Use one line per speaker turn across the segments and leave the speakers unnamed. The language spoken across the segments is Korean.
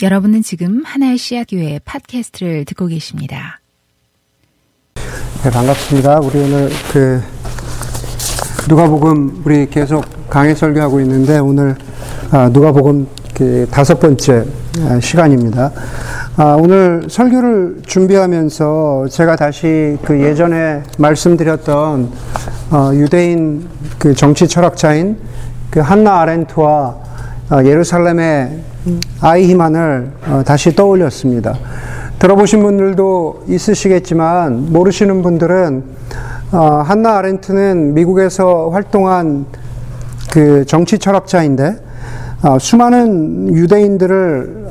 여러분은 지금 하나의 씨앗 교회 팟캐스트를 듣고 계십니다.
네, 반갑습니다. 우리 오늘 그 누가복음 우리 계속 강해 설교하고 있는데 오늘 아, 누가복음 그 다섯 번째 아, 시간입니다. 아, 오늘 설교를 준비하면서 제가 다시 그 예전에 말씀드렸던 어, 유대인 그 정치 철학자인 그 한나 아렌트와 어, 예루살렘의 아이히만을 어, 다시 떠올렸습니다. 들어보신 분들도 있으시겠지만 모르시는 분들은 어, 한나 아렌트는 미국에서 활동한 그 정치 철학자인데 어, 수많은 유대인들을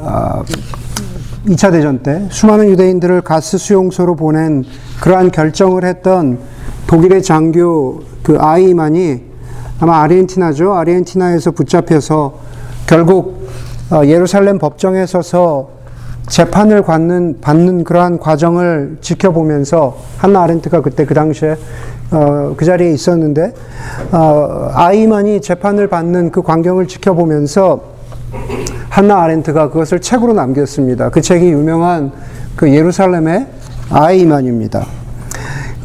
2차 대전 때 수많은 유대인들을 가스 수용소로 보낸 그러한 결정을 했던 독일의 장교 그 아이만이 아마 아르헨티나죠. 아르헨티나에서 붙잡혀서 결국 예루살렘 법정에 서서 재판을 받는, 받는 그러한 과정을 지켜보면서 한나 아렌트가 그때 그 당시에 어, 그 자리에 있었는데 어, 아이만이 재판을 받는 그 광경을 지켜보면서 한나 아렌트가 그것을 책으로 남겼습니다. 그 책이 유명한 그 예루살렘의 아이만입니다.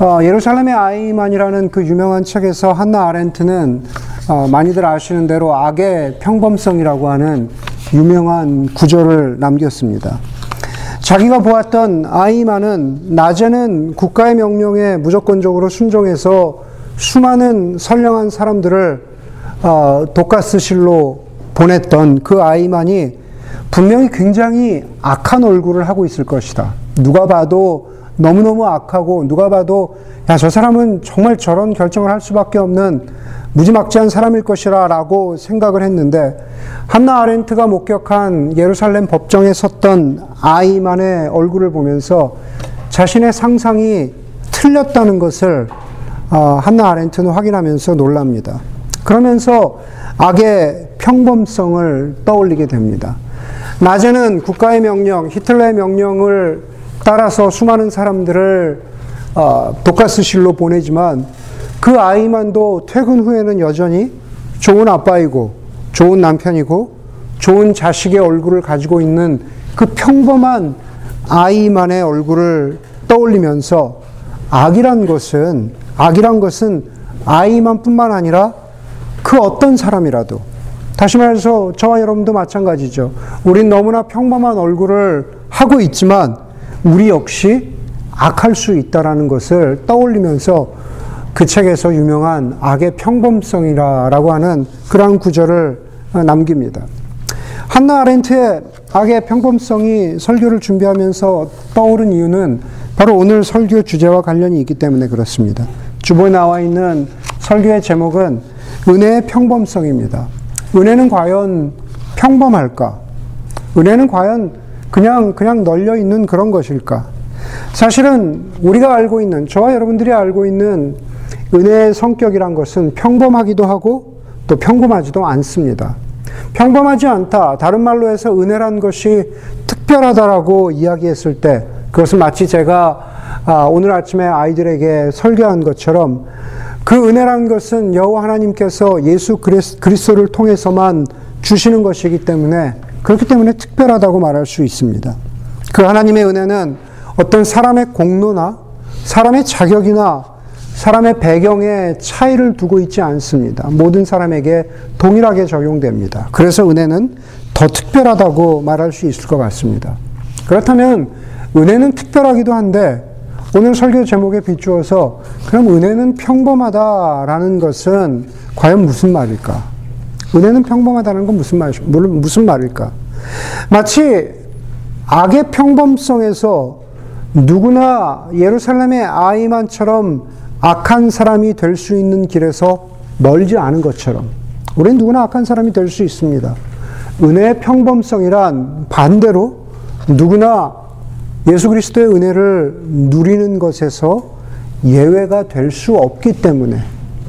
어, 예루살렘의 아이만이라는 그 유명한 책에서 한나 아렌트는 어, 많이들 아시는 대로 악의 평범성이라고 하는 유명한 구절을 남겼습니다. 자기가 보았던 아이만은 낮에는 국가의 명령에 무조건적으로 순종해서 수많은 선량한 사람들을 어, 독가스실로 보냈던 그 아이만이 분명히 굉장히 악한 얼굴을 하고 있을 것이다. 누가 봐도 너무너무 악하고 누가 봐도 야, 저 사람은 정말 저런 결정을 할 수밖에 없는 무지막지한 사람일 것이라 라고 생각을 했는데 한나 아렌트가 목격한 예루살렘 법정에 섰던 아이만의 얼굴을 보면서 자신의 상상이 틀렸다는 것을 어, 한나 아렌트는 확인하면서 놀랍니다. 그러면서 악의 평범성을 떠올리게 됩니다. 낮에는 국가의 명령, 히틀러의 명령을 따라서 수많은 사람들을 어, 독가스실로 보내지만 그 아이만도 퇴근 후에는 여전히 좋은 아빠이고 좋은 남편이고 좋은 자식의 얼굴을 가지고 있는 그 평범한 아이만의 얼굴을 떠올리면서 악이란 것은 악이란 것은 아이만뿐만 아니라 그 어떤 사람이라도 다시 말해서 저와 여러분도 마찬가지죠. 우린 너무나 평범한 얼굴을 하고 있지만 우리 역시 악할 수 있다라는 것을 떠올리면서 그 책에서 유명한 악의 평범성이라고 하는 그러한 구절을 남깁니다. 한나 아렌트의 악의 평범성이 설교를 준비하면서 떠오른 이유는 바로 오늘 설교 주제와 관련이 있기 때문에 그렇습니다. 주보에 나와 있는 설교의 제목은 은혜의 평범성입니다. 은혜는 과연 평범할까? 은혜는 과연 그냥, 그냥 널려 있는 그런 것일까? 사실은 우리가 알고 있는, 저와 여러분들이 알고 있는 은혜의 성격이란 것은 평범하기도 하고 또 평범하지도 않습니다. 평범하지 않다. 다른 말로 해서 은혜란 것이 특별하다라고 이야기했을 때 그것은 마치 제가 아, 오늘 아침에 아이들에게 설교한 것처럼 그 은혜란 것은 여호와 하나님께서 예수 그리스도를 통해서만 주시는 것이기 때문에 그렇기 때문에 특별하다고 말할 수 있습니다. 그 하나님의 은혜는 어떤 사람의 공로나 사람의 자격이나 사람의 배경에 차이를 두고 있지 않습니다. 모든 사람에게 동일하게 적용됩니다. 그래서 은혜는 더 특별하다고 말할 수 있을 것 같습니다. 그렇다면 은혜는 특별하기도 한데 오늘 설교 제목에 비추어서 그럼 은혜는 평범하다라는 것은 과연 무슨 말일까? 은혜는 평범하다는 건 무슨 말, 무슨 말일까? 마치 악의 평범성에서 누구나 예루살렘의 아이만처럼 악한 사람이 될 수 있는 길에서 멀지 않은 것처럼 우리는 누구나 악한 사람이 될 수 있습니다. 은혜의 평범성이란 반대로 누구나 예수 그리스도의 은혜를 누리는 것에서 예외가 될 수 없기 때문에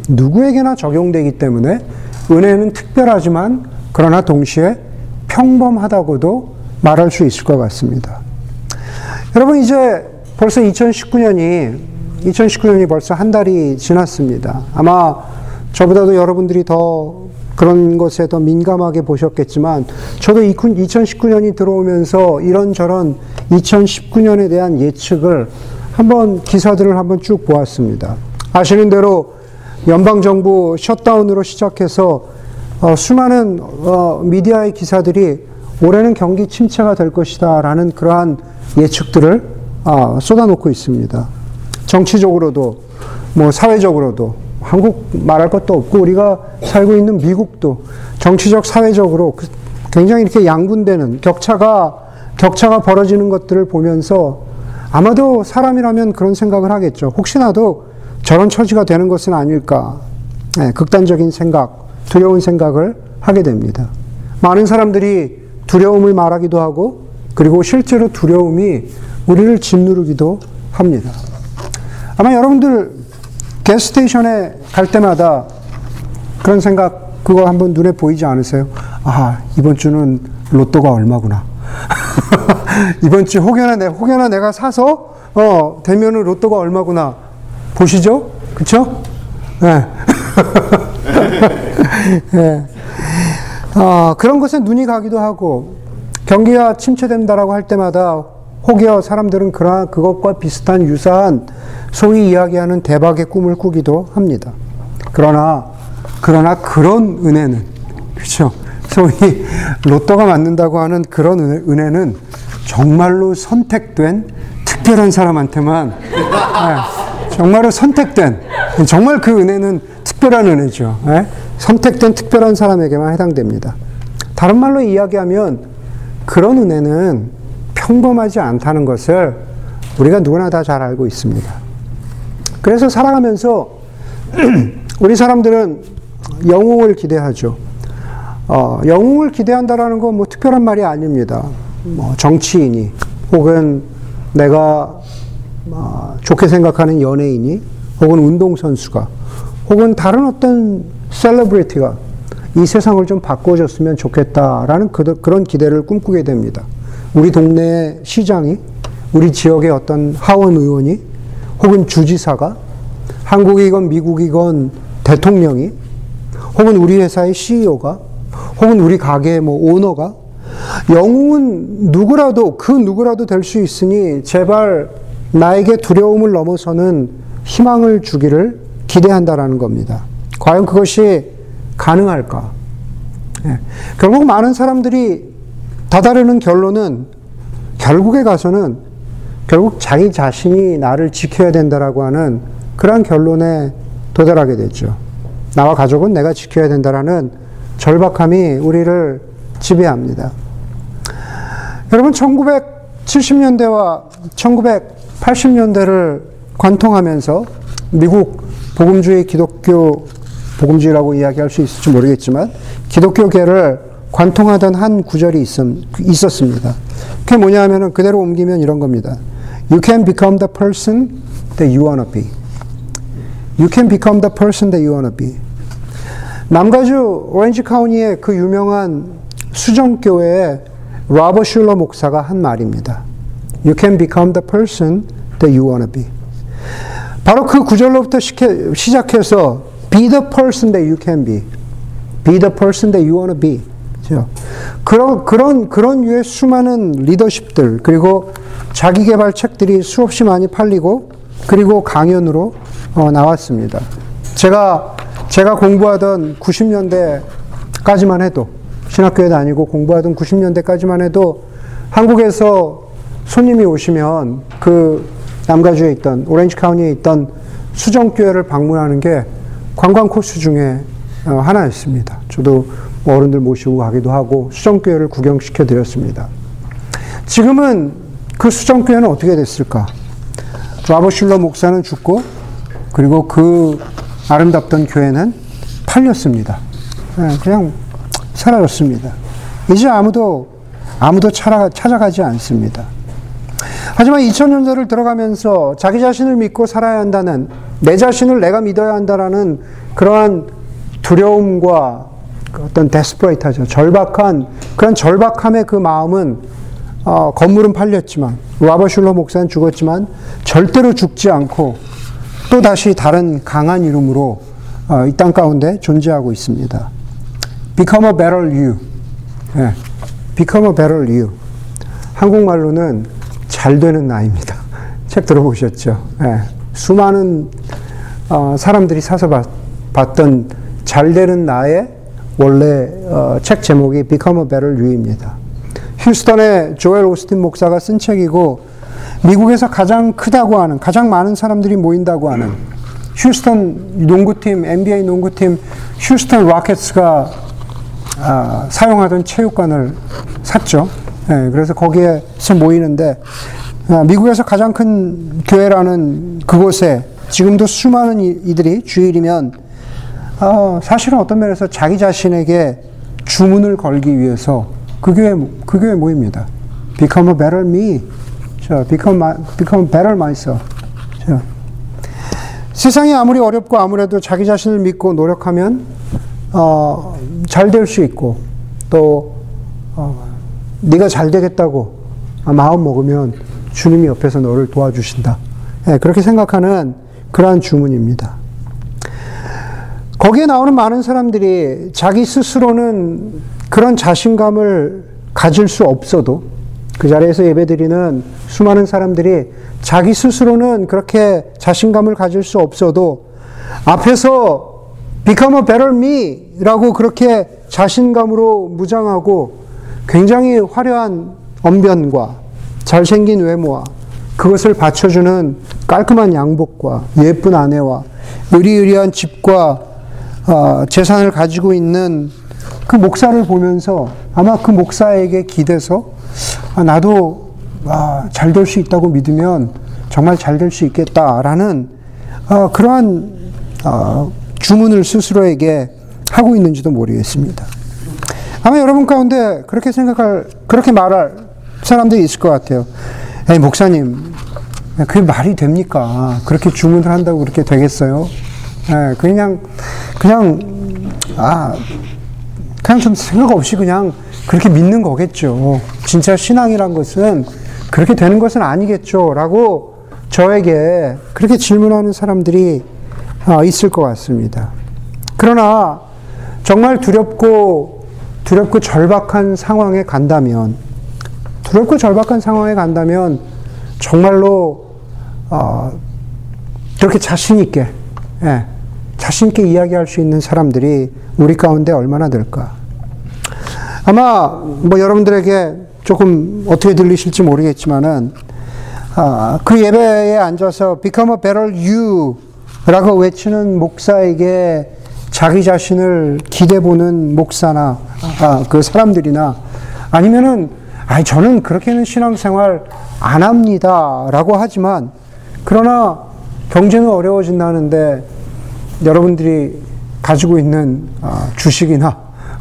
누구에게나 적용되기 때문에 은혜는 특별하지만 그러나 동시에 평범하다고도 말할 수 있을 것 같습니다. 여러분 이제 벌써 2019년이 2019년이 벌써 한 달이 지났습니다. 아마 저보다도 여러분들이 더 그런 것에 더 민감하게 보셨겠지만 저도 2019년이 들어오면서 이런저런 2019년에 대한 예측을 한번 기사들을 한번 쭉 보았습니다. 아시는 대로 연방정부 셧다운으로 시작해서 어, 수많은 어, 미디어의 기사들이 올해는 경기 침체가 될 것이다 라는 그러한 예측들을 어, 쏟아놓고 있습니다. 정치적으로도 뭐 사회적으로도 한국 말할 것도 없고 우리가 살고 있는 미국도 정치적 사회적으로 그 굉장히 이렇게 양분되는 격차가 격차가 벌어지는 것들을 보면서 아마도 사람이라면 그런 생각을 하겠죠. 혹시나도 저런 처지가 되는 것은 아닐까. 네, 극단적인 생각, 두려운 생각을 하게 됩니다. 많은 사람들이 두려움을 말하기도 하고 그리고 실제로 두려움이 우리를 짓누르기도 합니다. 아마 여러분들 게스테이션에 갈 때마다 그런 생각 그거 한번 눈에 보이지 않으세요? 아 이번 주는 로또가 얼마구나. 이번 주 혹여나 내 혹여나 내가 사서 어 되면은 로또가 얼마구나 보시죠, 그렇죠? 네. 네. 어, 그런 것에 눈이 가기도 하고 경기가 침체된다라고 할 때마다 혹여 사람들은 그러 그것과 비슷한 유사한 소위 이야기하는 대박의 꿈을 꾸기도 합니다. 그러나 그러나 그런 은혜는 그렇죠. 소위 로또가 맞는다고 하는 그런 은혜, 는 정말로 선택된 특별한 사람한테만 네, 정말로 선택된 정말 그 은혜는 특별한 은혜죠. 네? 선택된 특별한 사람에게만 해당됩니다. 다른 말로 이야기하면 그런 은혜는 평범하지 않다는 것을 우리가 누구나 다 잘 알고 있습니다. 그래서 살아가면서 우리 사람들은 영웅을 기대하죠. 어, 영웅을 기대한다라는 건 뭐 특별한 말이 아닙니다. 뭐 정치인이 혹은 내가 어, 좋게 생각하는 연예인이 혹은 운동선수가 혹은 다른 어떤 셀러브리티가 이 세상을 좀 바꿔줬으면 좋겠다라는 그, 그런 기대를 꿈꾸게 됩니다. 우리 동네 시장이, 우리 지역의 어떤 하원 의원이, 혹은 주지사가, 한국이건 미국이건 대통령이, 혹은 우리 회사의 CEO가, 혹은 우리 가게의 뭐 오너가, 영웅은 누구라도, 그 누구라도 될 수 있으니 제발 나에게 두려움을 넘어서는 희망을 주기를 기대한다라는 겁니다. 과연 그것이 가능할까? 예. 결국 많은 사람들이 다다르는 결론은 결국에 가서는 결국 자기 자신이 나를 지켜야 된다라고 하는 그러한 결론에 도달하게 됐죠. 나와 가족은 내가 지켜야 된다라는 절박함이 우리를 지배합니다. 여러분 1970년대와 1980년대를 관통하면서 미국 복음주의 기독교 복음주의라고 이야기할 수 있을지 모르겠지만 기독교계를 관통하던 한 구절이 있, 었습니다 그게 뭐냐 하면 그대로 옮기면 이런 겁니다. You can become the person that you wanna be. You can become the person that you wanna be. 남가주 오렌지 카운티의 그 유명한 수정교회의 라버 슐러 목사가 한 말입니다. You can become the person that you wanna be. 바로 그 구절로부터 시작해서 be the person that you can be. be the person that you want to be. 그렇죠? 그런, 그런, 그런 유의 수많은 리더십들, 그리고 자기 개발 책들이 수없이 많이 팔리고, 그리고 강연으로 어, 나왔습니다. 제가, 제가 공부하던 90년대까지만 해도, 신학교에 다니고 공부하던 90년대까지만 해도, 한국에서 손님이 오시면 그 남가주에 있던 오렌지 카운티에 있던 수정교회를 방문하는 게 관광 코스 중에 어, 하나였습니다. 저도 뭐 어른들 모시고 가기도 하고 수정교회를 구경시켜 드렸습니다. 지금은 그 수정교회는 어떻게 됐을까? 라버 슐러 목사는 죽고 그리고 그 아름답던 교회는 팔렸습니다. 네, 그냥 사라졌습니다. 이제 아무도 아무도 찾아가지 않습니다. 하지만 2000년대를 들어가면서 자기 자신을 믿고 살아야 한다는 내 자신을 내가 믿어야 한다라는 그러한 두려움과 그 어떤 데스프레이트하죠. 절박한 그런 절박함의 그 마음은 어, 건물은 팔렸지만 라버 슐러 목사는 죽었지만 절대로 죽지 않고 또 다시 다른 강한 이름으로 어, 이땅 가운데 존재하고 있습니다. become a better you. 예, become a better you. 한국말로는 잘 되는 나입니다. 책 들어보셨죠? 예, 수많은 어, 사람들이 사서 봤, 봤던 잘 되는 나의 원래 어, 책 제목이 Become a Better You입니다. 휴스턴의 조엘 오스틴 목사가 쓴 책이고 미국에서 가장 크다고 하는 가장 많은 사람들이 모인다고 하는 휴스턴 농구팀 NBA 농구팀 휴스턴 로켓스가 아, 사용하던 체육관을 샀죠. 네, 그래서 거기에서 모이는데 아, 미국에서 가장 큰 교회라는 그곳에 지금도 수많은 이들이 주일이면 어, 사실은 어떤 면에서 자기 자신에게 주문을 걸기 위해서 그 교회 그 교회 모입니다. Become a better me. 자, become become better myself. 자. 세상이 아무리 어렵고 아무래도 자기 자신을 믿고 노력하면 어, 잘 될 수 있고 또 어, 네가 잘 되겠다고 마음 먹으면 주님이 옆에서 너를 도와주신다. 네, 그렇게 생각하는 그러한 주문입니다. 거기에 나오는 많은 사람들이 자기 스스로는 그런 자신감을 가질 수 없어도 그 자리에서 예배드리는 수많은 사람들이 자기 스스로는 그렇게 자신감을 가질 수 없어도 앞에서 become a better me 라고 그렇게 자신감으로 무장하고 굉장히 화려한 언변과 잘생긴 외모와 그것을 받쳐주는 깔끔한 양복과 예쁜 아내와 의리의리한 집과 어, 재산을 가지고 있는 그 목사를 보면서 아마 그 목사에게 기대서 아, 나도 아, 잘될 수 있다고 믿으면 정말 잘 될 수 있겠다라는 어, 그러한 어, 주문을 스스로에게 하고 있는지도 모르겠습니다. 아마 여러분 가운데 그렇게 생각할, 그렇게 말할 사람들이 있을 것 같아요. 에이, 목사님, 그게 말이 됩니까? 그렇게 주문을 한다고 그렇게 되겠어요? 예, 그냥, 그냥, 아, 그냥 좀 생각 없이 그냥 그렇게 믿는 거겠죠. 진짜 신앙이란 것은 그렇게 되는 것은 아니겠죠. 라고 저에게 그렇게 질문하는 사람들이 아, 있을 것 같습니다. 그러나 정말 두렵고 두렵고 절박한 상황에 간다면 두렵고 절박한 상황에 간다면 정말로 어, 그렇게 자신 있게 예, 자신 있게 이야기할 수 있는 사람들이 우리 가운데 얼마나 될까? 아마 뭐 여러분들에게 조금 어떻게 들리실지 모르겠지만은 아, 그 예배에 앉아서 Become a better you 라고 외치는 목사에게 자기 자신을 기대보는 목사나 아, 그 사람들이나 아니면은 아 저는 그렇게는 신앙생활 안 합니다라고 하지만 그러나 경제는 어려워진다는데 여러분들이 가지고 있는 아, 주식이나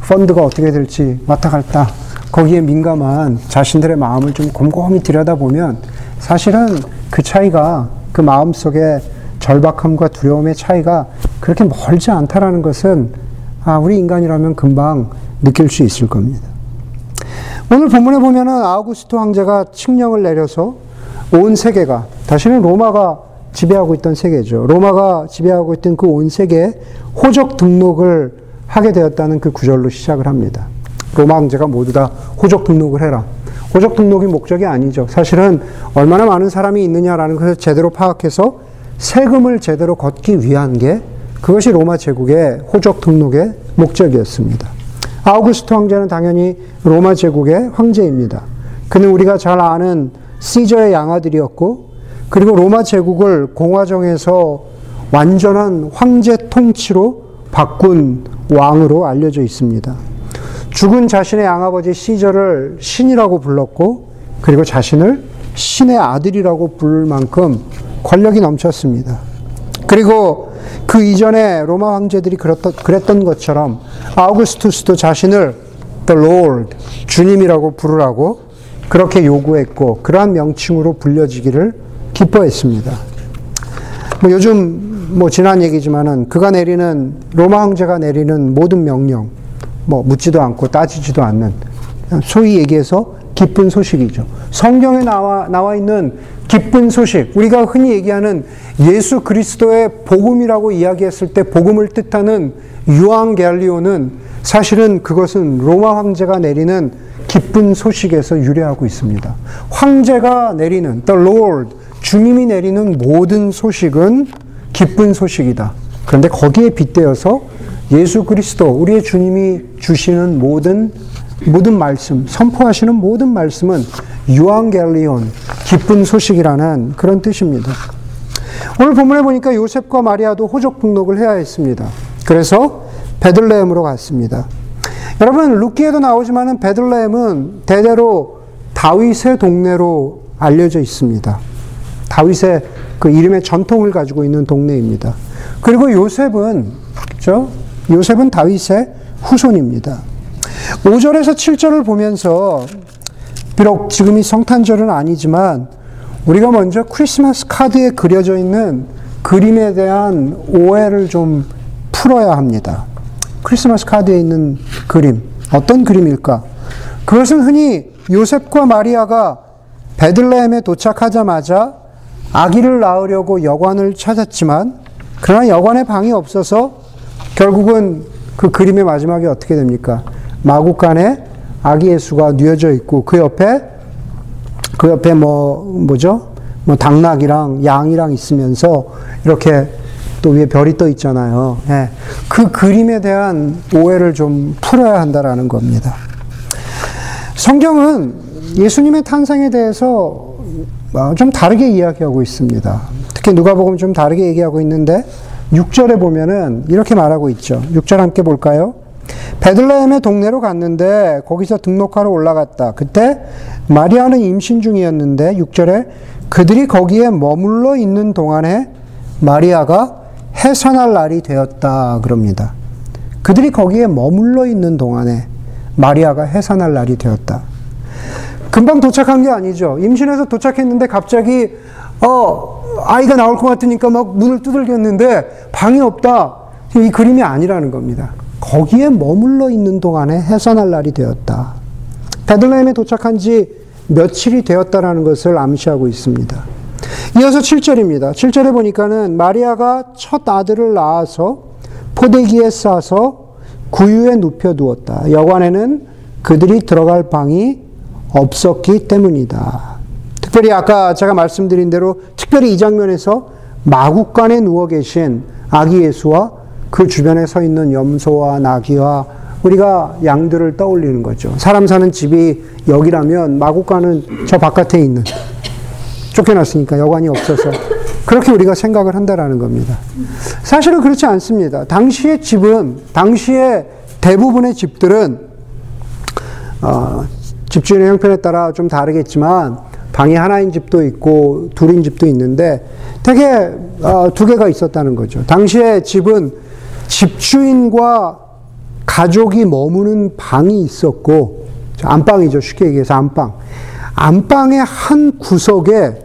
펀드가 어떻게 될지 왔다 갔다 거기에 민감한 자신들의 마음을 좀 곰곰이 들여다보면 사실은 그 차이가 그 마음 속에 절박함과 두려움의 차이가 그렇게 멀지 않다라는 것은 아, 우리 인간이라면 금방 느낄 수 있을 겁니다. 오늘 본문에 보면은 아우구스토 황제가 칙령을 내려서 온 세계가 다시는 로마가 지배하고 있던 세계죠. 로마가 지배하고 있던 그 온 세계에 호적 등록을 하게 되었다는 그 구절로 시작을 합니다. 로마 황제가 모두 다 호적 등록을 해라. 호적 등록이 목적이 아니죠. 사실은 얼마나 많은 사람이 있느냐라는 것을 제대로 파악해서 세금을 제대로 걷기 위한 게 그것이 로마 제국의 호적 등록의 목적이었습니다. 아우구스트 황제는 당연히 로마 제국의 황제입니다. 그는 우리가 잘 아는 시저의 양아들이었고 그리고 로마 제국을 공화정에서 완전한 황제 통치로 바꾼 왕으로 알려져 있습니다. 죽은 자신의 양아버지 시저를 신이라고 불렀고 그리고 자신을 신의 아들이라고 부를 만큼 권력이 넘쳤습니다. 그리고 그 이전에 로마 황제들이 그랬던 것처럼 아우구스투스도 자신을 the Lord, 주님이라고 부르라고 그렇게 요구했고 그러한 명칭으로 불려지기를 기뻐했습니다. 뭐 요즘 뭐 지난 얘기지만은 그가 내리는 로마 황제가 내리는 모든 명령 뭐 묻지도 않고 따지지도 않는 소위 얘기해서 기쁜 소식이죠. 성경에 나와, 나와 있는 기쁜 소식, 우리가 흔히 얘기하는 예수 그리스도의 복음이라고 이야기했을 때 복음을 뜻하는 유앙겔리오는 사실은 그것은 로마 황제가 내리는 기쁜 소식에서 유래하고 있습니다. 황제가 내리는 the Lord 주님이 내리는 모든 소식은 기쁜 소식이다. 그런데 거기에 빗대어서 예수 그리스도 우리의 주님이 주시는 모든 모든 말씀, 선포하시는 모든 말씀은 유앙겔리온, 기쁜 소식이라는 그런 뜻입니다. 오늘 본문에 보니까 요셉과 마리아도 호적 등록을 해야 했습니다. 그래서 베들레헴으로 갔습니다. 여러분 루키에도 나오지만은 베들레헴은 대대로 다윗의 동네로 알려져 있습니다. 다윗의 그 이름의 전통을 가지고 있는 동네입니다. 그리고 요셉은 그죠? 요셉은 다윗의 후손입니다. 5절에서 7절을 보면서 비록 지금이 성탄절은 아니지만 우리가 먼저 크리스마스 카드에 그려져 있는 그림에 대한 오해를 좀 풀어야 합니다. 크리스마스 카드에 있는 그림, 어떤 그림일까? 그것은 흔히 요셉과 마리아가 베들레헴에 도착하자마자 아기를 낳으려고 여관을 찾았지만 그러나 여관에 방이 없어서 결국은 그 그림의 마지막에 어떻게 됩니까? 마구간에 아기 예수가 뉘어져 있고 그 옆에 그 옆에 뭐 뭐죠? 뭐 당나귀랑 양이랑 있으면서 이렇게 또 위에 별이 떠 있잖아요. 예. 그 그림에 대한 오해를 좀 풀어야 한다라는 겁니다. 성경은 예수님의 탄생에 대해서 어, 좀 다르게 이야기하고 있습니다. 특히 누가복음 좀 다르게 얘기하고 있는데 6절에 보면은 이렇게 말하고 있죠. 6절 함께 볼까요? 베들레헴의 동네로 갔는데 거기서 등록하러 올라갔다. 그때 마리아는 임신 중이었는데 6절에 그들이 거기에 머물러 있는 동안에 마리아가 해산할 날이 되었다 그럽니다. 그들이 거기에 머물러 있는 동안에 마리아가 해산할 날이 되었다. 금방 도착한 게 아니죠. 임신해서 도착했는데 갑자기 어 아이가 나올 것 같으니까 막 문을 두들겼는데 방이 없다. 이 그림이 아니라는 겁니다. 거기에 머물러 있는 동안에 해산할 날이 되었다. 베들레헴에 도착한 지 며칠이 되었다라는 것을 암시하고 있습니다. 이어서 7절입니다. 7절에 보니까는 마리아가 첫 아들을 낳아서 포대기에 싸서 구유에 눕혀 두었다. 여관에는 그들이 들어갈 방이 없었기 때문이다. 특별히 아까 제가 말씀드린 대로 특별히 이 장면에서 마국간에 누워 계신 아기 예수와 그 주변에 서 있는 염소와 나귀와 우리가 양들을 떠올리는 거죠. 사람 사는 집이 여기라면 마국간은 저 바깥에 있는 쫓겨났으니까 여관이 없어서 그렇게 우리가 생각을 한다라는 겁니다. 사실은 그렇지 않습니다. 당시의 집은 당시의 대부분의 집들은 어, 집주인의 형편에 따라 좀 다르겠지만 방이 하나인 집도 있고 둘인 집도 있는데 되게 어, 두 개가 있었다는 거죠. 당시의 집은 집주인과 가족이 머무는 방이 있었고 안방이죠. 쉽게 얘기해서 안방. 안방의 한 구석에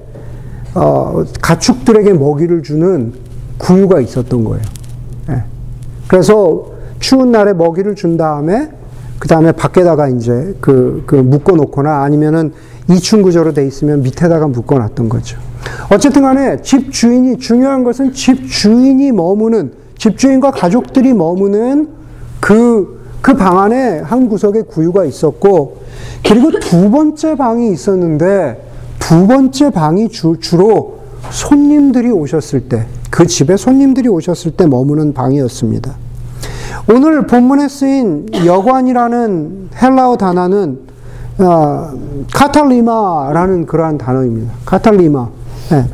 어, 가축들에게 먹이를 주는 구유가 있었던 거예요. 예. 그래서 추운 날에 먹이를 준 다음에 그 다음에 밖에다가 이제 그, 그 묶어 놓거나 아니면은 이층 구조로 돼 있으면 밑에다가 묶어 놨던 거죠. 어쨌든 간에 집 주인이, 중요한 것은 집 주인이 머무는, 집 주인과 가족들이 머무는 그, 그 방 안에 한 구석에 구유가 있었고, 그리고 두 번째 방이 있었는데, 두 번째 방이 주, 주로 손님들이 오셨을 때, 그 집에 손님들이 오셨을 때 머무는 방이었습니다. 오늘 본문에 쓰인 여관이라는 헬라어 단어는 어, 카탈리마라는 그러한 단어입니다. 카탈리마. 네.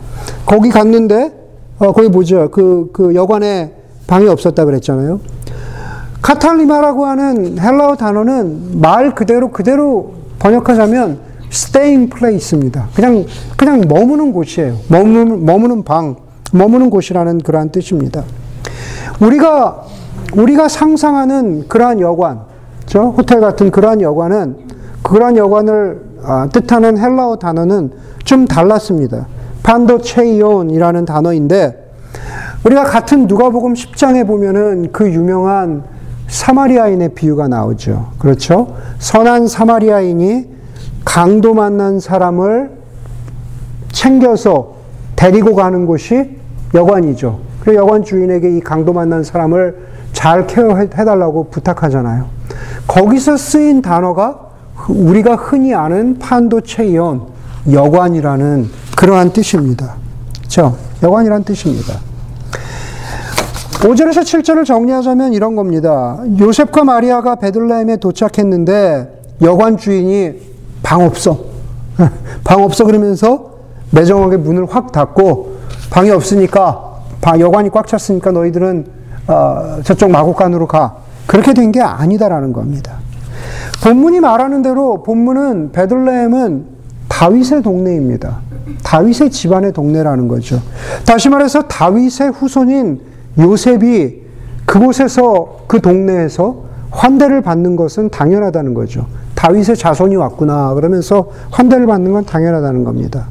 거기 갔는데 어, 거기 뭐죠? 그, 그 여관에 방이 없었다 그랬잖아요. 카탈리마라고 하는 헬라어 단어는 말 그대로 그대로 번역하자면 staying place입니다. 그냥 그냥 머무는 곳이에요. 머무는 머무는 방, 머무는 곳이라는 그러한 뜻입니다. 우리가 우리가 상상하는 그러한 여관, 저 호텔 같은 그러한 여관은 그러한 여관을 아, 뜻하는 헬라어 단어는 좀 달랐습니다. 판도체이온이라는 단어인데 우리가 같은 누가복음 10장에 보면은 그 유명한 사마리아인의 비유가 나오죠. 그렇죠? 선한 사마리아인이 강도 만난 사람을 챙겨서 데리고 가는 곳이 여관이죠. 그래서 여관 주인에게 이 강도 만난 사람을 잘 케어해달라고 부탁하잖아요. 거기서 쓰인 단어가 우리가 흔히 아는 판도체이온, 여관이라는 그러한 뜻입니다. 그렇죠? 여관이란 뜻입니다. 5절에서 7절을 정리하자면 이런 겁니다. 요셉과 마리아가 베들레헴에 도착했는데 여관 주인이 방 없어. 방 없어 그러면서 매정하게 문을 확 닫고 방이 없으니까 방 여관이 꽉 찼으니까 너희들은 어, 저쪽 마곡간으로 가. 그렇게 된 게 아니다라는 겁니다. 본문이 말하는 대로 본문은 베들레헴은 다윗의 동네입니다. 다윗의 집안의 동네라는 거죠. 다시 말해서 다윗의 후손인 요셉이 그곳에서 그 동네에서 환대를 받는 것은 당연하다는 거죠. 다윗의 자손이 왔구나 그러면서 환대를 받는 건 당연하다는 겁니다.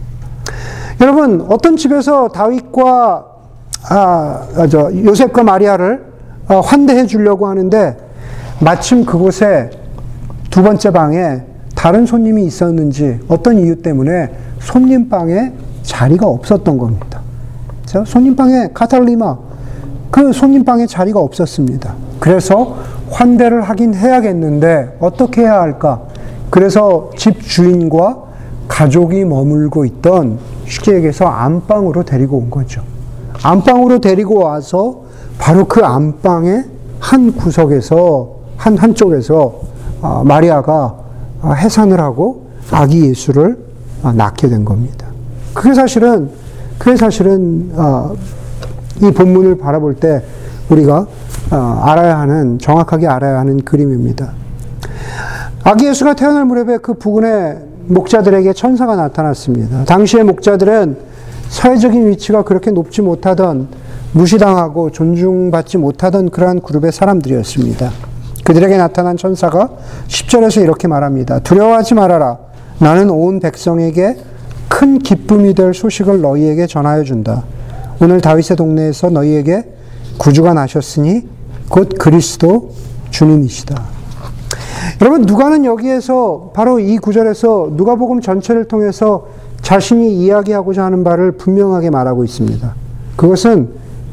여러분 어떤 집에서 다윗과 아, 아, 저 요셉과 마리아를 어, 환대해 주려고 하는데 마침 그곳에 두 번째 방에 다른 손님이 있었는지 어떤 이유 때문에 손님 방에 자리가 없었던 겁니다. 손님 방에 카탈리마 그 손님 방에 자리가 없었습니다. 그래서 환대를 하긴 해야겠는데 어떻게 해야 할까? 그래서 집 주인과 가족이 머물고 있던 쉽게 얘기해서 안방으로 데리고 온 거죠. 안방으로 데리고 와서 바로 그 안방의 한 구석에서 한 한쪽에서 아, 마리아가 아, 해산을 하고 아기 예수를 아, 낳게 된 겁니다. 그게 사실은 그게 사실은 이 본문을 바라볼 때 우리가 알아야 하는 정확하게 알아야 하는 그림입니다. 아기 예수가 태어날 무렵에 그 부근에 목자들에게 천사가 나타났습니다. 당시의 목자들은 사회적인 위치가 그렇게 높지 못하던 무시당하고 존중받지 못하던 그러한 그룹의 사람들이었습니다. 그들에게 나타난 천사가 10절에서 이렇게 말합니다. 두려워하지 말아라. 나는 온 백성에게 큰 기쁨이 될 소식을 너희에게 전하여 준다. 오늘 다윗의 동네에서 너희에게 구주가 나셨으니 곧 그리스도 주님이시다. 여러분 누가는 여기에서 바로 이 구절에서 누가복음 전체를 통해서 자신이 이야기하고자 하는 바를 분명하게 말하고 있습니다. 그것은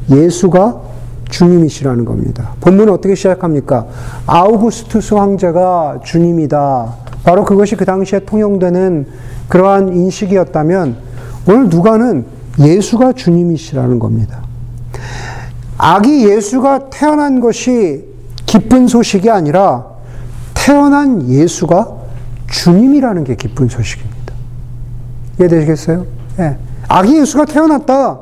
예수가 주님이시라는 겁니다. 본문은 어떻게 시작합니까? 아우구스투스 황제가 주님이다. 바로 그것이 그 당시에 통용되는 그러한 인식이었다면 오늘 누가는 예수가 주님이시라는 겁니다. 아기 예수가 태어난 것이 기쁜 소식이 아니라 태어난 예수가 주님이라는 게 기쁜 소식입니다. 이해되시겠어요? 예. 아기 예수가 태어났다.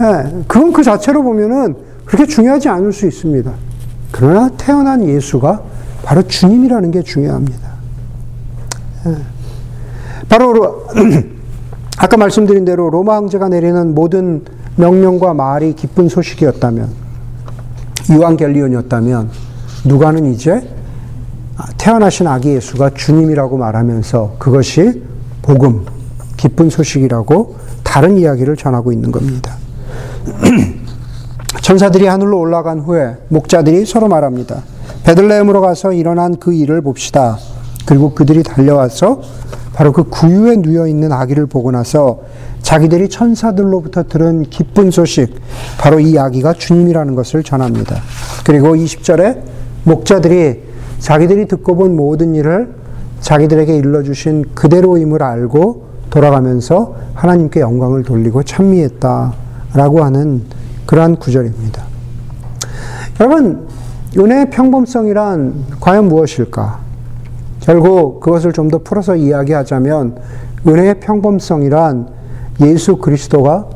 예. 그건 그 자체로 보면은 그렇게 중요하지 않을 수 있습니다. 그러나 태어난 예수가 바로 주님이라는 게 중요합니다. 예. 바로 아까 말씀드린 대로 로마 황제가 내리는 모든 명령과 말이 기쁜 소식이었다면 유한겔리온이었다면 누가는 이제 태어나신 아기 예수가 주님이라고 말하면서 그것이 복음, 기쁜 소식이라고 다른 이야기를 전하고 있는 겁니다. 천사들이 하늘로 올라간 후에 목자들이 서로 말합니다. 베들레헴으로 가서 일어난 그 일을 봅시다. 그리고 그들이 달려와서 바로 그 구유에 누여 있는 아기를 보고 나서 자기들이 천사들로부터 들은 기쁜 소식, 바로 이 아기가 주님이라는 것을 전합니다. 그리고 20절에 목자들이 자기들이 듣고 본 모든 일을 자기들에게 일러주신 그대로임을 알고 돌아가면서 하나님께 영광을 돌리고 찬미했다 라고 하는 그러한 구절입니다. 여러분, 은혜의 평범성이란 과연 무엇일까? 결국 그것을 좀 더 풀어서 이야기하자면 은혜의 평범성이란 예수 그리스도가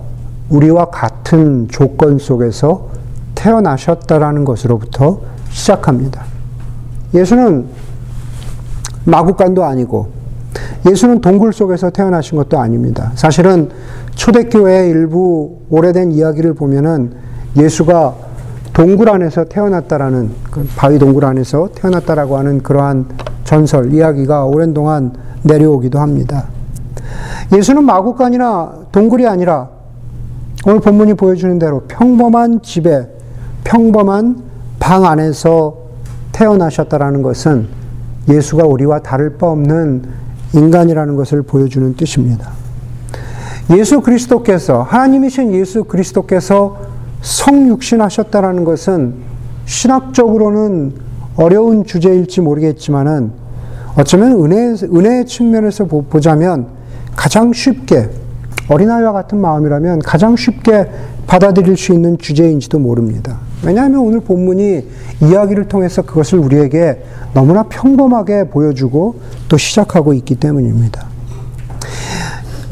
우리와 같은 조건 속에서 태어나셨다라는 것으로부터 시작합니다. 예수는 마구간도 아니고 예수는 동굴 속에서 태어나신 것도 아닙니다. 사실은 초대교회 일부 오래된 이야기를 보면은 예수가 동굴 안에서 태어났다라는 그 바위 동굴 안에서 태어났다라고 하는 그러한 전설 이야기가 오랜 동안 내려오기도 합니다. 예수는 마구간이나 동굴이 아니라 오늘 본문이 보여주는 대로 평범한 집에 평범한 방 안에서 태어나셨다라는 것은 예수가 우리와 다를 바 없는 인간이라는 것을 보여주는 뜻입니다. 예수 그리스도께서 하나님이신 예수 그리스도께서 성육신하셨다라는 것은 신학적으로는 어려운 주제일지 모르겠지만은 어쩌면 은혜 은혜의 측면에서 보자면 가장 쉽게 어린아이와 같은 마음이라면 가장 쉽게 받아들일 수 있는 주제인지도 모릅니다. 왜냐하면 오늘 본문이 이야기를 통해서 그것을 우리에게 너무나 평범하게 보여주고 또 시작하고 있기 때문입니다.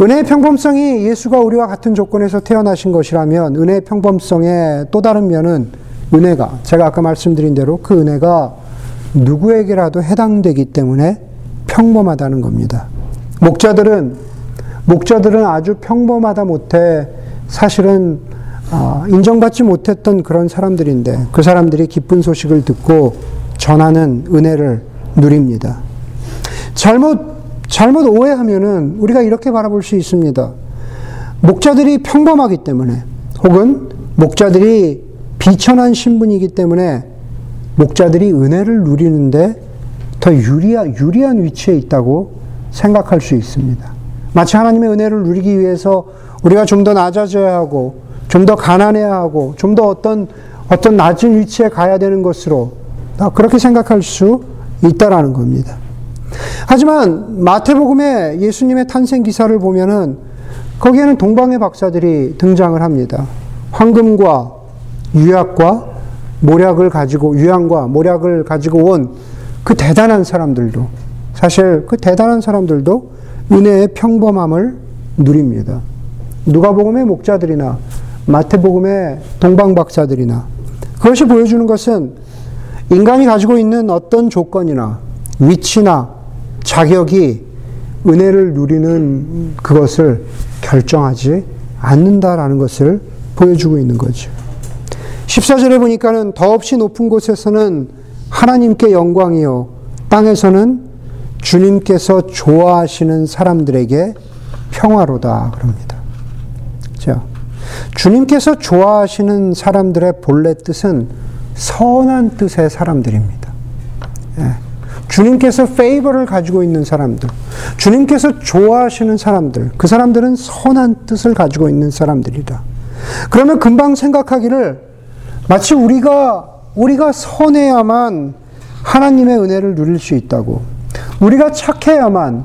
은혜의 평범성이 예수가 우리와 같은 조건에서 태어나신 것이라면 은혜의 평범성의 또 다른 면은 은혜가 제가 아까 말씀드린 대로 그 은혜가 누구에게라도 해당되기 때문에 평범하다는 겁니다. 목자들은 목자들은 아주 평범하다 못해 사실은 아, 인정받지 못했던 그런 사람들인데 그 사람들이 기쁜 소식을 듣고 전하는 은혜를 누립니다. 잘못 잘못 오해하면은 우리가 이렇게 바라볼 수 있습니다. 목자들이 평범하기 때문에 혹은 목자들이 비천한 신분이기 때문에 목자들이 은혜를 누리는데 더 유리한, 유리한 위치에 있다고 생각할 수 있습니다. 마치 하나님의 은혜를 누리기 위해서 우리가 좀 더 낮아져야 하고, 좀 더 가난해야 하고, 좀 더 어떤, 어떤 낮은 위치에 가야 되는 것으로 그렇게 생각할 수 있다라는 겁니다. 하지만 마태복음의 예수님의 탄생 기사를 보면은 거기에는 동방의 박사들이 등장을 합니다. 황금과 유약과 모략을 가지고 유양과 모략을 가지고 온 그 대단한 사람들도 사실 그 대단한 사람들도 은혜의 평범함을 누립니다. 누가복음의 목자들이나 마태복음의 동방 박사들이나 그것이 보여주는 것은 인간이 가지고 있는 어떤 조건이나 위치나 자격이 은혜를 누리는 그것을 결정하지 않는다라는 것을 보여주고 있는 거죠. 14절에 보니까는 더없이 높은 곳에서는 하나님께 영광이요. 땅에서는 주님께서 좋아하시는 사람들에게 평화로다. 그럽니다. 자, 주님께서 좋아하시는 사람들의 본래 뜻은 선한 뜻의 사람들입니다. 예. 주님께서 페이버를 가지고 있는 사람들, 주님께서 좋아하시는 사람들, 그 사람들은 선한 뜻을 가지고 있는 사람들이다. 그러면 금방 생각하기를 마치 우리가 우리가 선해야만 하나님의 은혜를 누릴 수 있다고, 우리가 착해야만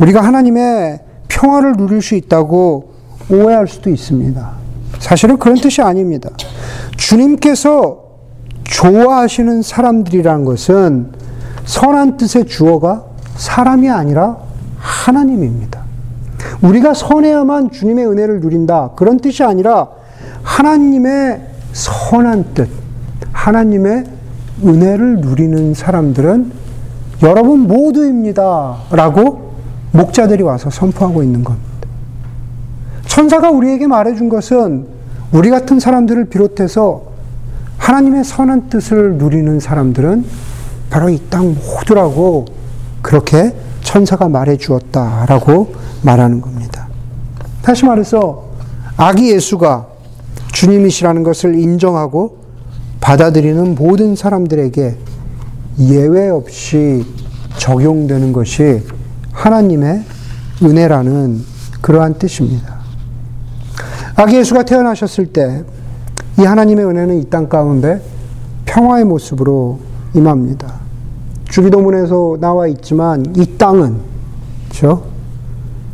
우리가 하나님의 평화를 누릴 수 있다고 오해할 수도 있습니다. 사실은 그런 뜻이 아닙니다. 주님께서 좋아하시는 사람들이란 것은 선한 뜻의 주어가 사람이 아니라 하나님입니다. 우리가 선해야만 주님의 은혜를 누린다. 그런 뜻이 아니라 하나님의 선한 뜻, 하나님의 은혜를 누리는 사람들은 여러분 모두입니다. 라고 목자들이 와서 선포하고 있는 겁니다. 천사가 우리에게 말해준 것은 우리 같은 사람들을 비롯해서 하나님의 선한 뜻을 누리는 사람들은 바로 이 땅 모두라고 그렇게 천사가 말해 주었다라고 말하는 겁니다. 다시 말해서 아기 예수가 주님이시라는 것을 인정하고 받아들이는 모든 사람들에게 예외 없이 적용되는 것이 하나님의 은혜라는 그러한 뜻입니다. 아기 예수가 태어나셨을 때 이 하나님의 은혜는 이 땅 가운데 평화의 모습으로 임합니다. 주기도문에서 나와 있지만 이 땅은 그렇죠?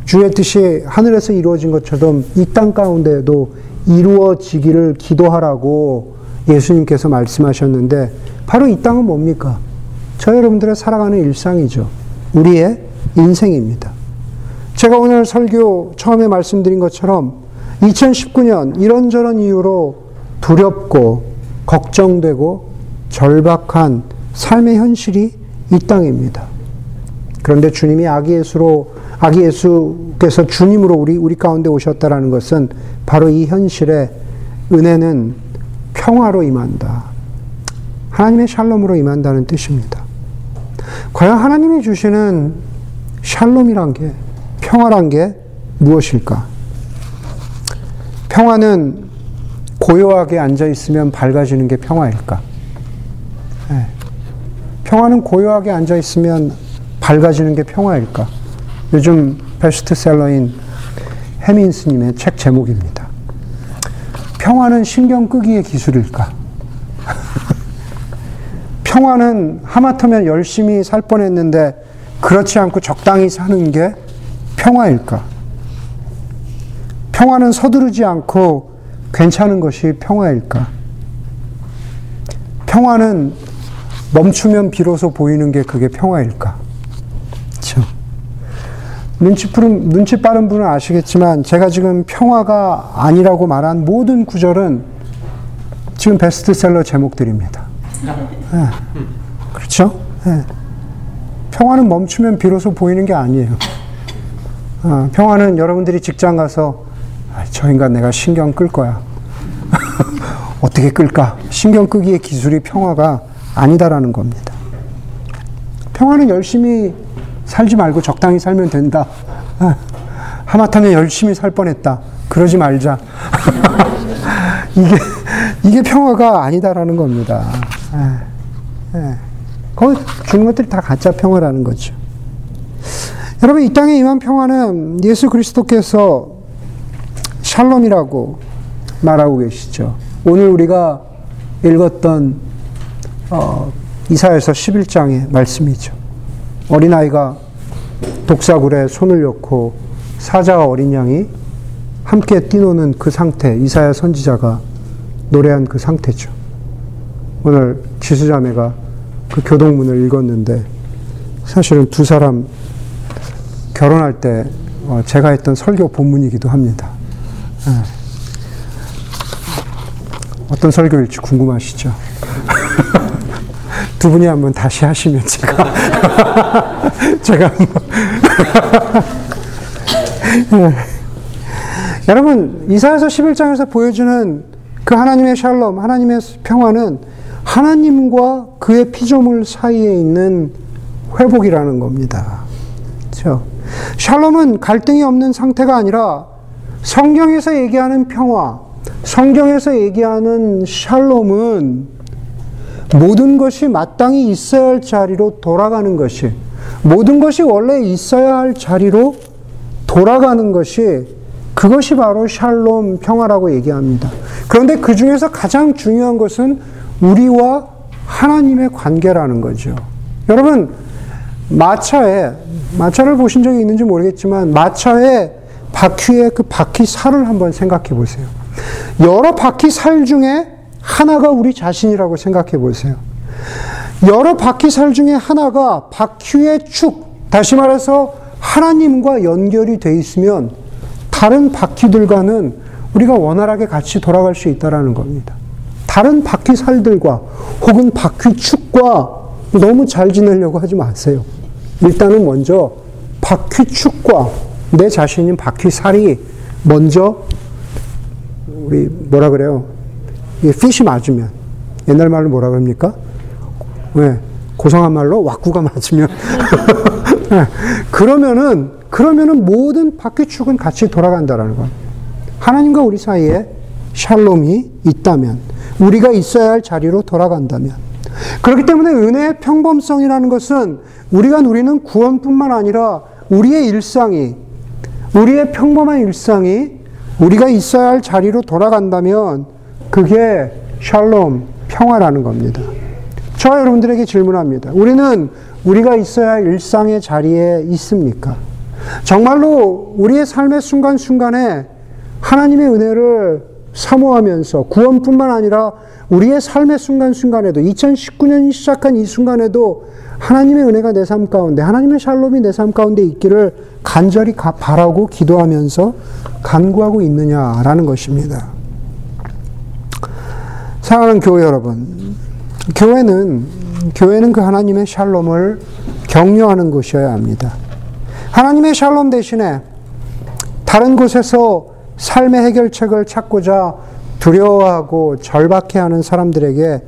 주의 뜻이 하늘에서 이루어진 것처럼 이 땅 가운데도 이루어지기를 기도하라고 예수님께서 말씀하셨는데 바로 이 땅은 뭡니까? 저 여러분들의 살아가는 일상이죠. 우리의 인생입니다. 제가 오늘 설교 처음에 말씀드린 것처럼 2019년 이런저런 이유로 두렵고 걱정되고 절박한 삶의 현실이 이 땅입니다. 그런데 주님이 아기 예수로 아기 예수께서 주님으로 우리 우리 가운데 오셨다라는 것은 바로 이 현실에 은혜는 평화로 임한다. 하나님의 샬롬으로 임한다는 뜻입니다. 과연 하나님이 주시는 샬롬이란 게 평화란 게 무엇일까? 평화는 고요하게 앉아 있으면 밝아지는 게 평화일까? 네. 평화는 고요하게 앉아 있으면 밝아지는 게 평화일까? 요즘 베스트셀러인 해민스님의 책 제목입니다. 평화는 신경 끄기의 기술일까? 평화는 하마터면 열심히 살 뻔했는데 그렇지 않고 적당히 사는 게 평화일까? 평화는 서두르지 않고 괜찮은 것이 평화일까? 평화는 멈추면 비로소 보이는 게 그게 평화일까? 눈치 푸른, 눈치 빠른 분은 아시겠지만 제가 지금 평화가 아니라고 말한 모든 구절은 지금 베스트셀러 제목들입니다. 네. 그렇죠? 네. 평화는 멈추면 비로소 보이는 게 아니에요. 어, 평화는 여러분들이 직장 가서 아, 저 인간 내가 신경 끌 거야. 어떻게 끌까? 신경 끄기의 기술이 평화가 아니다라는 겁니다. 평화는 열심히 살지 말고 적당히 살면 된다. 아, 하마터면 열심히 살 뻔했다. 그러지 말자. 이게, 이게 평화가 아니다라는 겁니다. 그 주는 것들이 다 가짜 평화라는 거죠. 여러분, 이 땅에 임한 평화는 예수 그리스도께서 샬롬이라고 말하고 계시죠. 오늘 우리가 읽었던 어, 이사에서 11장의 말씀이죠. 어린아이가 독사굴에 손을 넣고 사자와 어린 양이 함께 뛰노는 그 상태, 이사야 선지자가 노래한 그 상태죠. 오늘 지수자매가 그 교동문을 읽었는데 사실은 두 사람 결혼할 때 어, 제가 했던 설교 본문이기도 합니다. 네. 어떤 설교일지 궁금하시죠? 두 분이 한번 다시 하시면 제가 제가 네. 여러분 이사야서 11장에서 보여주는 그 하나님의 샬롬, 하나님의 평화는 하나님과 그의 피조물 사이에 있는 회복이라는 겁니다. 그렇죠? 샬롬은 갈등이 없는 상태가 아니라 성경에서 얘기하는 평화, 성경에서 얘기하는 샬롬은 모든 것이 마땅히 있어야 할 자리로 돌아가는 것이, 모든 것이 원래 있어야 할 자리로 돌아가는 것이 그것이 바로 샬롬 평화라고 얘기합니다. 그런데 그 중에서 가장 중요한 것은 우리와 하나님의 관계라는 거죠. 여러분, 마차에, 마차를 보신 적이 있는지 모르겠지만, 마차에 바퀴의 그 바퀴 살을 한번 생각해 보세요. 여러 바퀴 살 중에 하나가 우리 자신이라고 생각해 보세요. 여러 바퀴 살 중에 하나가 바퀴의 축, 다시 말해서 하나님과 연결이 돼 있으면 다른 바퀴들과는 우리가 원활하게 같이 돌아갈 수 있다라는 겁니다. 다른 바퀴 살들과 혹은 바퀴 축과 너무 잘 지내려고 하지 마세요. 일단은 먼저 바퀴 축과 내 자신인 바퀴 살이 먼저 우리 뭐라 그래요? 이게 핏이 맞으면 옛날 말로 뭐라 그럽니까? 왜? 고성한 말로 왁구가 맞으면 그러면은 그러면은 모든 바퀴축은 같이 돌아간다라는 거. 하나님과 우리 사이에 샬롬이 있다면 우리가 있어야 할 자리로 돌아간다면 그렇기 때문에 은혜의 평범성이라는 것은 우리가 누리는 구원뿐만 아니라 우리의 일상이 우리의 평범한 일상이 우리가 있어야 할 자리로 돌아간다면 그게 샬롬 평화라는 겁니다. 저 여러분들에게 질문합니다. 우리는 우리가 있어야 할 일상의 자리에 있습니까? 정말로 우리의 삶의 순간순간에 하나님의 은혜를 사모하면서 구원뿐만 아니라 우리의 삶의 순간순간에도 2019년이 시작한 이 순간에도 하나님의 은혜가 내 삶 가운데 하나님의 샬롬이 내 삶 가운데 있기를 간절히 바라고 기도하면서 간구하고 있느냐라는 것입니다. 사랑하는 교회 여러분, 교회는 교회는 그 하나님의 샬롬을 격려하는 곳이어야 합니다. 하나님의 샬롬 대신에 다른 곳에서 삶의 해결책을 찾고자 두려워하고 절박해하는 사람들에게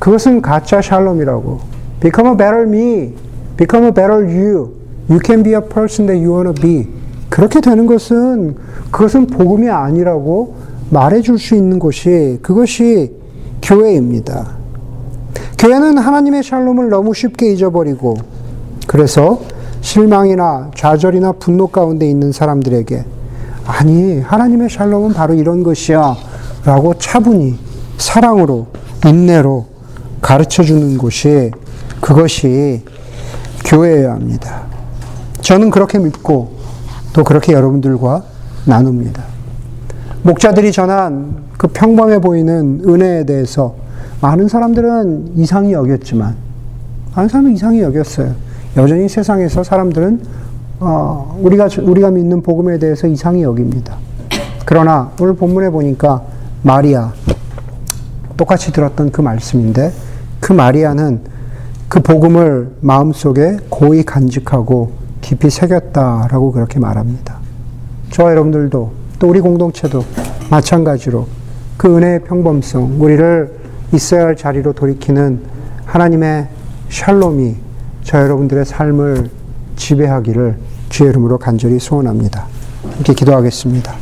그것은 가짜 샬롬이라고. Become a better me. Become a better you. You can be a person that you want to be. 그렇게 되는 것은 그것은 복음이 아니라고 말해줄 수 있는 곳이 그것이 교회입니다. 교회는 하나님의 샬롬을 너무 쉽게 잊어버리고 그래서 실망이나 좌절이나 분노 가운데 있는 사람들에게 아니, 하나님의 샬롬은 바로 이런 것이야. 라고 차분히 사랑으로, 인내로 가르쳐 주는 곳이 그것이 교회여야 합니다. 저는 그렇게 믿고 또 그렇게 여러분들과 나눕니다. 목자들이 전한 그 평범해 보이는 은혜에 대해서 많은 사람들은 이상히 여겼지만, 많은 사람은 이상히 여겼어요. 여전히 세상에서 사람들은 어, 우리가 우리가 믿는 복음에 대해서 이상히 여깁니다. 그러나 오늘 본문에 보니까 마리아 똑같이 들었던 그 말씀인데 그 마리아는 그 복음을 마음속에 고이 간직하고 깊이 새겼다라고 그렇게 말합니다. 저와 여러분들도 또 우리 공동체도 마찬가지로 그 은혜의 평범성, 우리를 있어야 할 자리로 돌이키는 하나님의 샬롬이 저 여러분들의 삶을 지배하기를 주의 이름으로 간절히 소원합니다. 함께 기도하겠습니다.